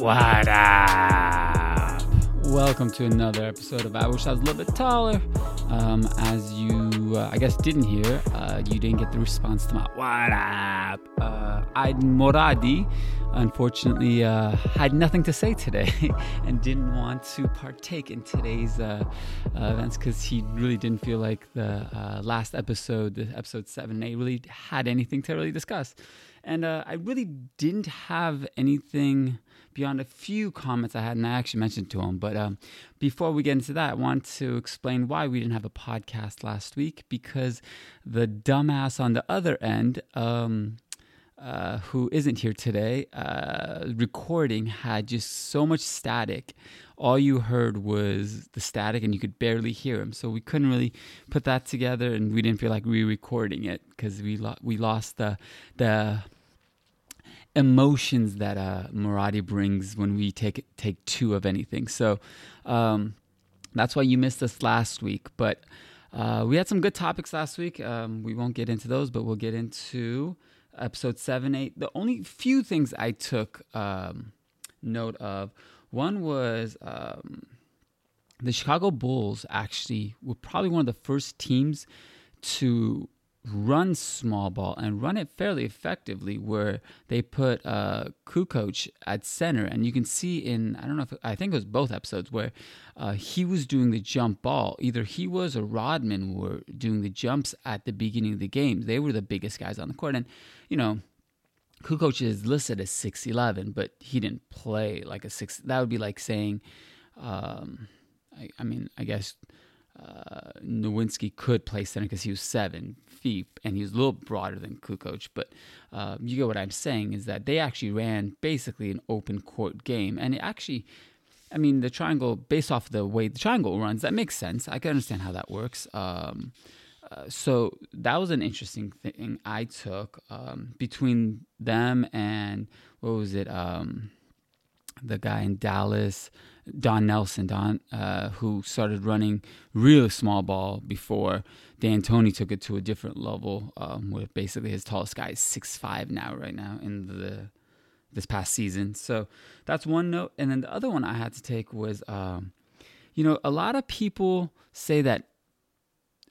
What up? Welcome to another episode of I Wish I Was a Little Bit Taller. Um, as you, uh, I guess, didn't hear, uh, you didn't get the response to my What up? Uh, Aid Moradi, unfortunately, uh, had nothing to say today and didn't want to partake in today's uh, uh, events because he really didn't feel like the uh, last episode, episode 7 8, really had anything to really discuss. And uh, I really didn't have anything beyond a few comments I had, and I actually mentioned to him. But um, before we get into that, I want to explain why we didn't have a podcast last week because the dumbass on the other end, um, uh, who isn't here today, uh, recording had just so much static. All you heard was the static, and you could barely hear him. So we couldn't really put that together, and we didn't feel like re-recording it because we lo- we lost the the emotions that uh, Muradi brings when we take take two of anything. So um, that's why you missed us last week. But uh, we had some good topics last week. Um, we won't get into those, but we'll get into episode seven, eight. The only few things I took um, note of one was. Um, the Chicago Bulls actually were probably one of the first teams to run small ball and run it fairly effectively where they put uh Kukoc at center. And you can see in I don't know if I think it was both episodes where uh, he was doing the jump ball. Either he was or Rodman were doing the jumps at the beginning of the game. They were the biggest guys on the court. And you know Kukoc is listed as 6'11 but he didn't play like a 6 that would be like saying um I, I mean I guess uh, Nowitzki could play center because he was seven feet and he was a little broader than Kukoc. But uh, you get what I'm saying is that they actually ran basically an open court game, and it actually. I mean, the triangle, based off the way the triangle runs, that makes sense. I can understand how that works. Um, uh, so that was an interesting thing I took um, between them and what was it? Um, the guy in Dallas, Don Nelson, Don, uh, who started running really small ball before D'Antoni took it to a different level, um, where basically his tallest guy is six five now, right now in the this past season. So that's one note, and then the other one I had to take was, um, you know, a lot of people say that.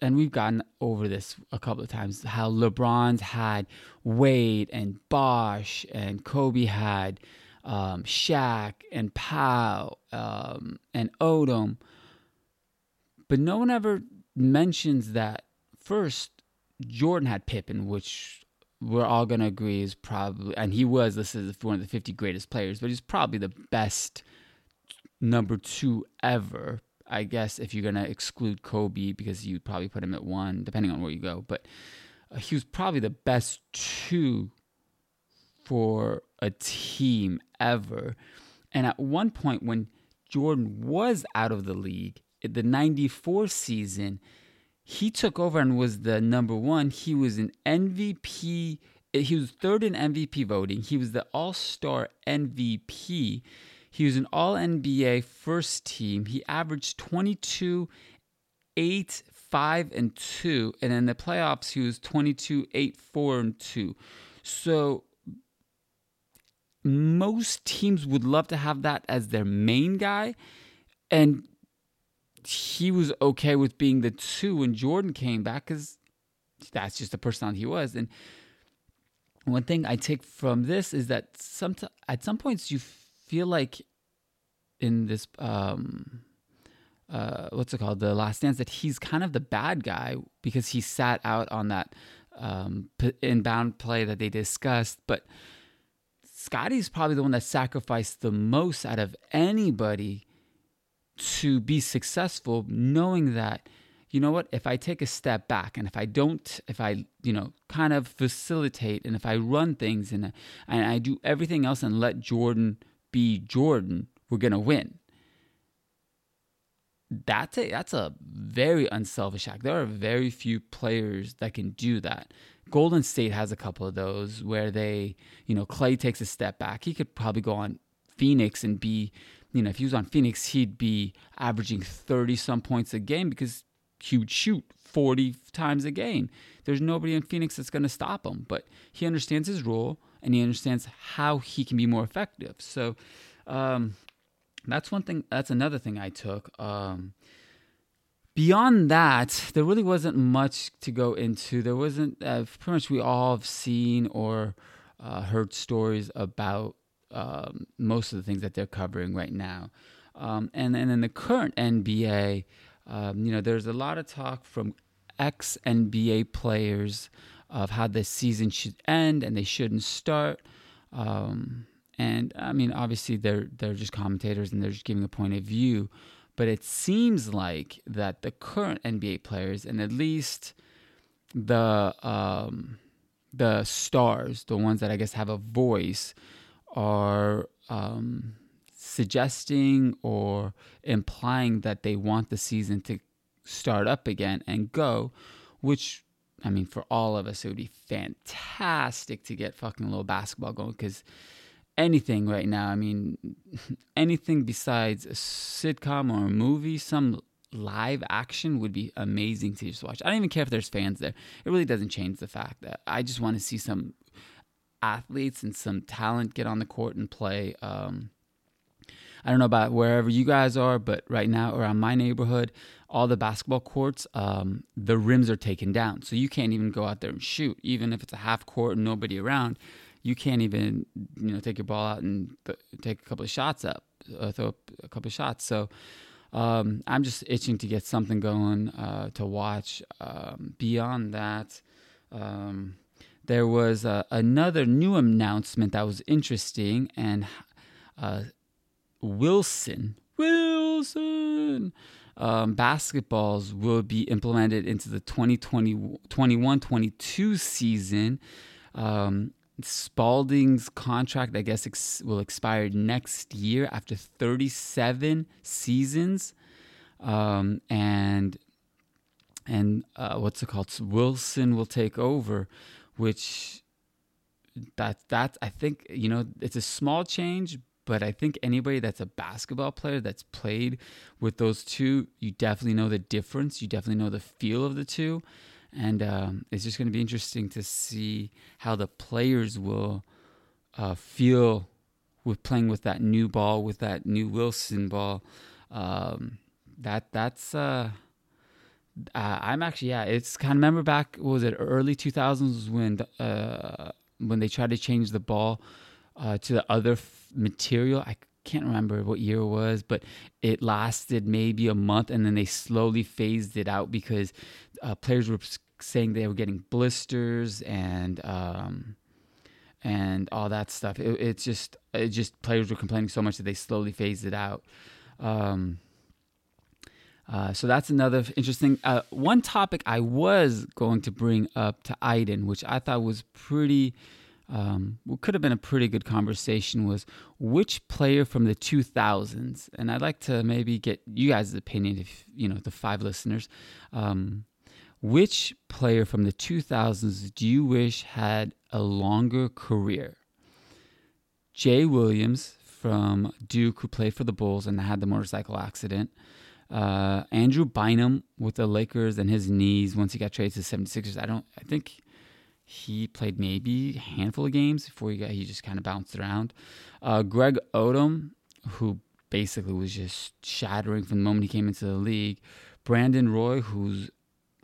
And we've gotten over this a couple of times. How LeBron's had Wade and Bosh and Kobe had um, Shaq and Pau um, and Odom. But no one ever mentions that first Jordan had Pippen, which we're all going to agree is probably, and he was listed as one of the 50 greatest players, but he's probably the best number two ever. I guess if you're going to exclude Kobe, because you'd probably put him at one, depending on where you go. But uh, he was probably the best two for a team ever. And at one point, when Jordan was out of the league, the 94 season, he took over and was the number one. He was an MVP. Eh, he was third in MVP voting. He was the All Star MVP. He was an All NBA first team. He averaged 22, 8, 5, and 2. And in the playoffs, he was 22, 8, 4, and 2. So most teams would love to have that as their main guy. And he was okay with being the two when Jordan came back because that's just the personality he was. And one thing I take from this is that some at some points you feel like in this um uh what's it called the last dance that he's kind of the bad guy because he sat out on that um inbound play that they discussed but Scottie's probably the one that sacrificed the most out of anybody to be successful, knowing that, you know what, if I take a step back and if I don't, if I, you know, kind of facilitate and if I run things and, and I do everything else and let Jordan be Jordan, we're going to win. That's a, that's a very unselfish act. There are very few players that can do that. Golden State has a couple of those where they, you know, Clay takes a step back. He could probably go on Phoenix and be, you know, if he was on Phoenix, he'd be averaging 30 some points a game because he would shoot 40 times a game. There's nobody in Phoenix that's going to stop him, but he understands his role and he understands how he can be more effective. So, um, that's one thing. That's another thing I took. Um, beyond that, there really wasn't much to go into. There wasn't uh, pretty much we all have seen or uh, heard stories about um, most of the things that they're covering right now. Um, and then in the current NBA, um, you know, there's a lot of talk from ex NBA players of how the season should end and they shouldn't start. Um, and I mean, obviously, they're they're just commentators and they're just giving a point of view. But it seems like that the current NBA players and at least the um, the stars, the ones that I guess have a voice, are um, suggesting or implying that they want the season to start up again and go, which I mean, for all of us, it would be fantastic to get fucking a little basketball going because anything right now, I mean, anything besides a sitcom or a movie, some live action would be amazing to just watch. I don't even care if there's fans there. It really doesn't change the fact that I just want to see some athletes and some talent get on the court and play. Um, I don't know about wherever you guys are, but right now around my neighborhood, all the basketball courts, um, the rims are taken down. So you can't even go out there and shoot. Even if it's a half court and nobody around, you can't even, you know, take your ball out and th- take a couple of shots up, uh, throw up a couple of shots. So um, I'm just itching to get something going uh, to watch. Um, beyond that, um, there was uh, another new announcement that was interesting, and uh, Wilson, Wilson, um, basketballs will be implemented into the 2021 22 season. Um, Spalding's contract, I guess, ex- will expire next year after 37 seasons. Um, and and uh, what's it called? Wilson will take over, which that that I think you know it's a small change, but I think anybody that's a basketball player that's played with those two, you definitely know the difference. You definitely know the feel of the two. And um, it's just going to be interesting to see how the players will uh, feel with playing with that new ball, with that new Wilson ball. Um, that that's uh, I'm actually yeah. It's kind of remember back was it early 2000s when uh, when they tried to change the ball uh, to the other f- material. I can't remember what year it was, but it lasted maybe a month and then they slowly phased it out because uh, players were saying they were getting blisters and um, and all that stuff. It, it's just it just players were complaining so much that they slowly phased it out. Um, uh, so that's another interesting uh, one topic I was going to bring up to Aiden, which I thought was pretty um, what could have been a pretty good conversation was which player from the 2000s, and I'd like to maybe get you guys' opinion, if you know the five listeners, um, which player from the 2000s do you wish had a longer career? Jay Williams from Duke, who played for the Bulls and had the motorcycle accident. Uh, Andrew Bynum with the Lakers and his knees once he got traded to the 76ers. I don't, I think he played maybe a handful of games before he got he just kind of bounced around. Uh, Greg Oden, who basically was just shattering from the moment he came into the league. Brandon Roy, who's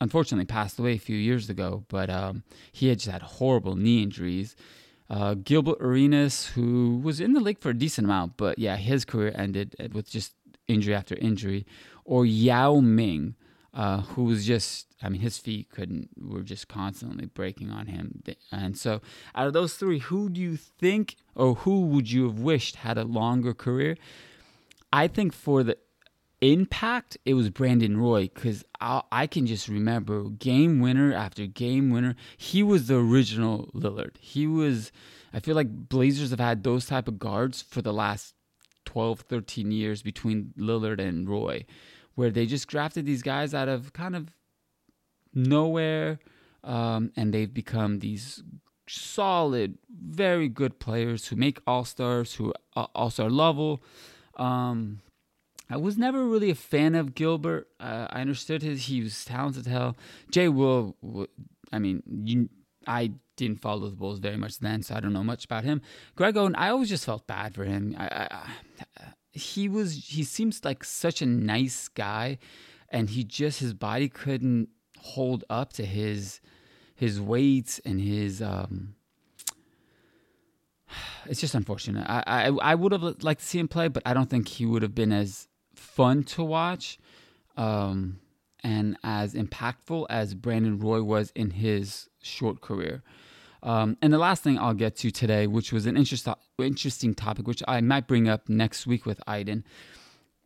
unfortunately passed away a few years ago, but um, he had just had horrible knee injuries. Uh, Gilbert Arenas, who was in the league for a decent amount, but yeah, his career ended with just injury after injury. Or Yao Ming, uh, who was just, I mean, his feet couldn't, were just constantly breaking on him. And so, out of those three, who do you think, or who would you have wished had a longer career? I think for the impact, it was Brandon Roy because I, I, can just remember game winner after game winner. He was the original Lillard. He was, I feel like Blazers have had those type of guards for the last 12, 13 years between Lillard and Roy where they just drafted these guys out of kind of nowhere, um, and they've become these solid, very good players who make all stars, who all star level. Um, I was never really a fan of Gilbert. Uh, I understood his he was talented as hell. Jay Will, I mean, you, I didn't follow the Bulls very much then, so I don't know much about him. Greg Oden, I always just felt bad for him. I, I, he was he seems like such a nice guy, and he just his body couldn't hold up to his his weight and his um. It's just unfortunate. I, I I would have liked to see him play, but I don't think he would have been as fun to watch. Um, and as impactful as Brandon Roy was in his short career. Um, and the last thing I'll get to today, which was an interest, interesting topic, which I might bring up next week with Aiden,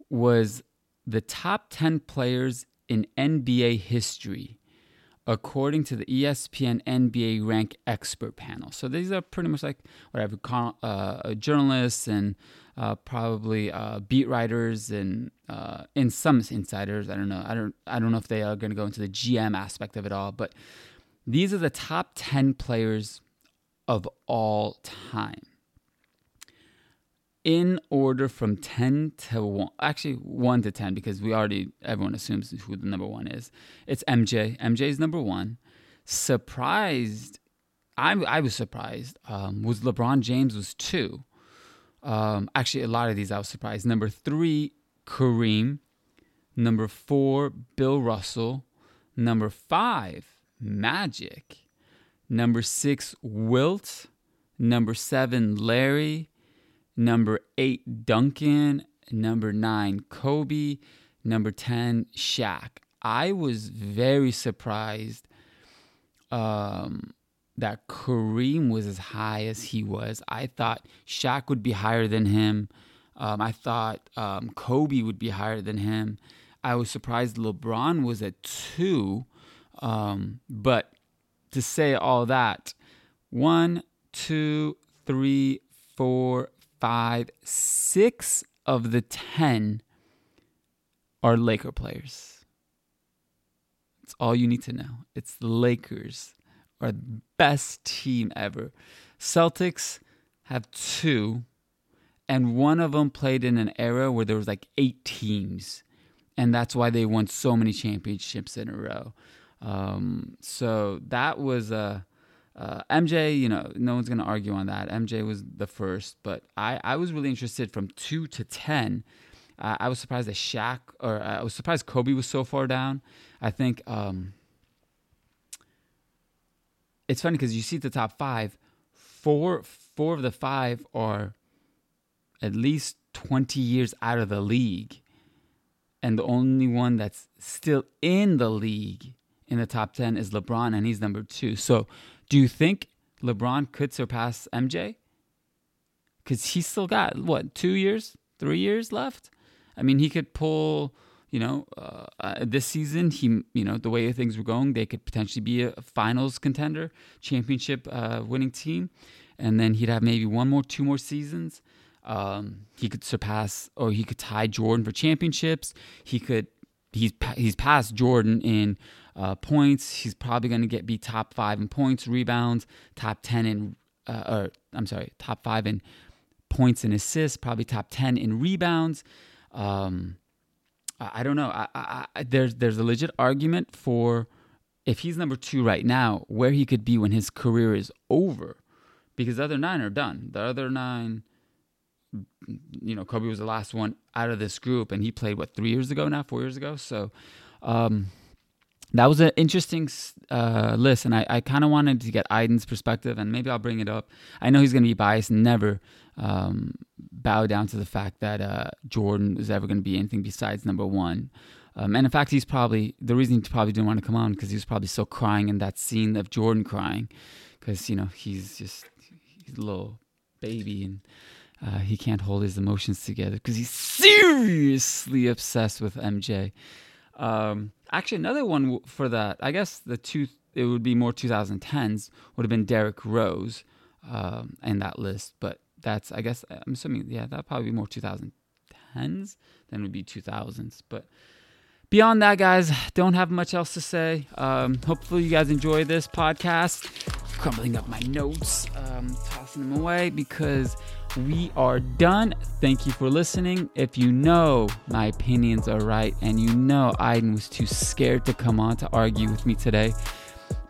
was the top 10 players in NBA history, according to the ESPN NBA Rank Expert Panel. So these are pretty much like whatever uh, journalists and uh, probably uh, beat writers and uh, some insiders. I don't know. I don't. I don't know if they are going to go into the GM aspect of it all. But these are the top ten players of all time, in order from ten to one. Actually, one to ten because we already everyone assumes who the number one is. It's MJ. MJ is number one. Surprised. I I was surprised. Um, was LeBron James was two. Um, actually, a lot of these I was surprised. Number three, Kareem. Number four, Bill Russell. Number five, Magic. Number six, Wilt. Number seven, Larry. Number eight, Duncan. Number nine, Kobe. Number 10, Shaq. I was very surprised um, that Kareem was as high as he was. I thought Shaq would be higher than him. Um, I thought um, Kobe would be higher than him. I was surprised LeBron was at two. Um, but to say all that, one, two, three, four, five, six of the 10 are Laker players. It's all you need to know. It's the Lakers are the best team ever. Celtics have two, and one of them played in an era where there was like eight teams, and that's why they won so many championships in a row. Um, so that was a. Uh, MJ, you know, no one's to argue on that. MJ was the first, but I, I was really interested from two to 10. Uh, I was surprised that Shaq, or uh, I was surprised Kobe was so far down. I think um, it's funny because you see the top five, four four of the five are at least 20 years out of the league. And the only one that's still in the league in the top 10 is LeBron, and he's number two. So, do you think LeBron could surpass MJ? Because he's still got, what, two years, three years left? I mean, he could pull you know, uh, uh, this season, he, you know, the way things were going, they could potentially be a finals contender, championship uh, winning team, and then he'd have maybe one more, two more seasons. Um, he could surpass, or he could tie Jordan for championships. He could, he's he's passed Jordan in uh, points. He's probably going to get be top five in points, rebounds, top ten in, uh, or I'm sorry, top five in points and assists, probably top ten in rebounds. Um, I don't know. I, I, I, there's there's a legit argument for if he's number two right now, where he could be when his career is over, because the other nine are done. The other nine, you know, Kobe was the last one out of this group, and he played what three years ago now, four years ago. So, um, that was an interesting uh, list, and I, I kind of wanted to get Aiden's perspective, and maybe I'll bring it up. I know he's going to be biased, never um, bow down to the fact that uh, Jordan is ever going to be anything besides number one. Um, and in fact, he's probably the reason he probably didn't want to come on because he was probably still crying in that scene of Jordan crying, because you know he's just he's a little baby and uh, he can't hold his emotions together because he's seriously obsessed with MJ. Um, actually, another one for that, I guess the two, it would be more 2010s, would have been Derrick Rose um, in that list. But that's, I guess, I'm assuming, yeah, that'd probably be more 2010s than would be 2000s. But beyond that, guys, don't have much else to say. Um, hopefully, you guys enjoy this podcast. Crumbling up my notes, um, tossing them away because we are done. Thank you for listening. If you know my opinions are right and you know Aiden was too scared to come on to argue with me today,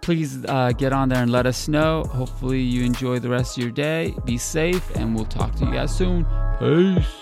please uh, get on there and let us know. Hopefully, you enjoy the rest of your day. Be safe, and we'll talk to you guys soon. Peace.